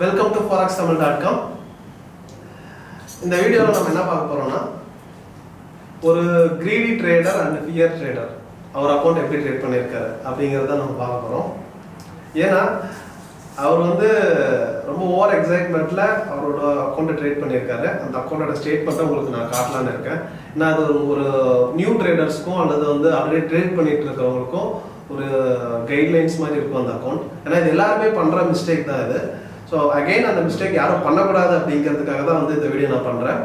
Welcome to forex Tamil dot com இந்த வீடியோவில் நம்ம என்ன பார்க்க போகிறோம்னா ஒரு greedy trader and fear trader our account எப்படி ட்ரேட் பண்ணியிருக்காரு அப்படிங்கிறத நம்ம பார்க்க போகிறோம் ஏன்னா அவர் வந்து ரொம்ப ஓவர் எக்ஸைட்மெண்ட்டில் அவரோட அக்கௌண்ட்டை ட்ரேட் பண்ணியிருக்காரு அந்த அக்கௌண்ட்டோட ஸ்டேட்மெண்ட்டை உங்களுக்கு நான் காட்டலான்னு இருக்கேன். ஏன்னா அது ஒரு ஒரு நியூ ட்ரேடர்ஸ்க்கும் அல்லது வந்து ஆல்ரெடி ட்ரேட் பண்ணிட்டு இருக்கிறவங்களுக்கும் ஒரு கைட்லைன்ஸ் மாதிரி இருக்கும் அந்த அக்கௌண்ட் ஏன்னா இது எல்லாருமே பண்ணுற மிஸ்டேக் தான் இது. ஸோ அகைன் அந்த மிஸ்டேக் யாரும் பண்ணக்கூடாது அப்படிங்கிறதுக்காக தான் வந்து இந்த வீடியோ நான் பண்ணுறேன்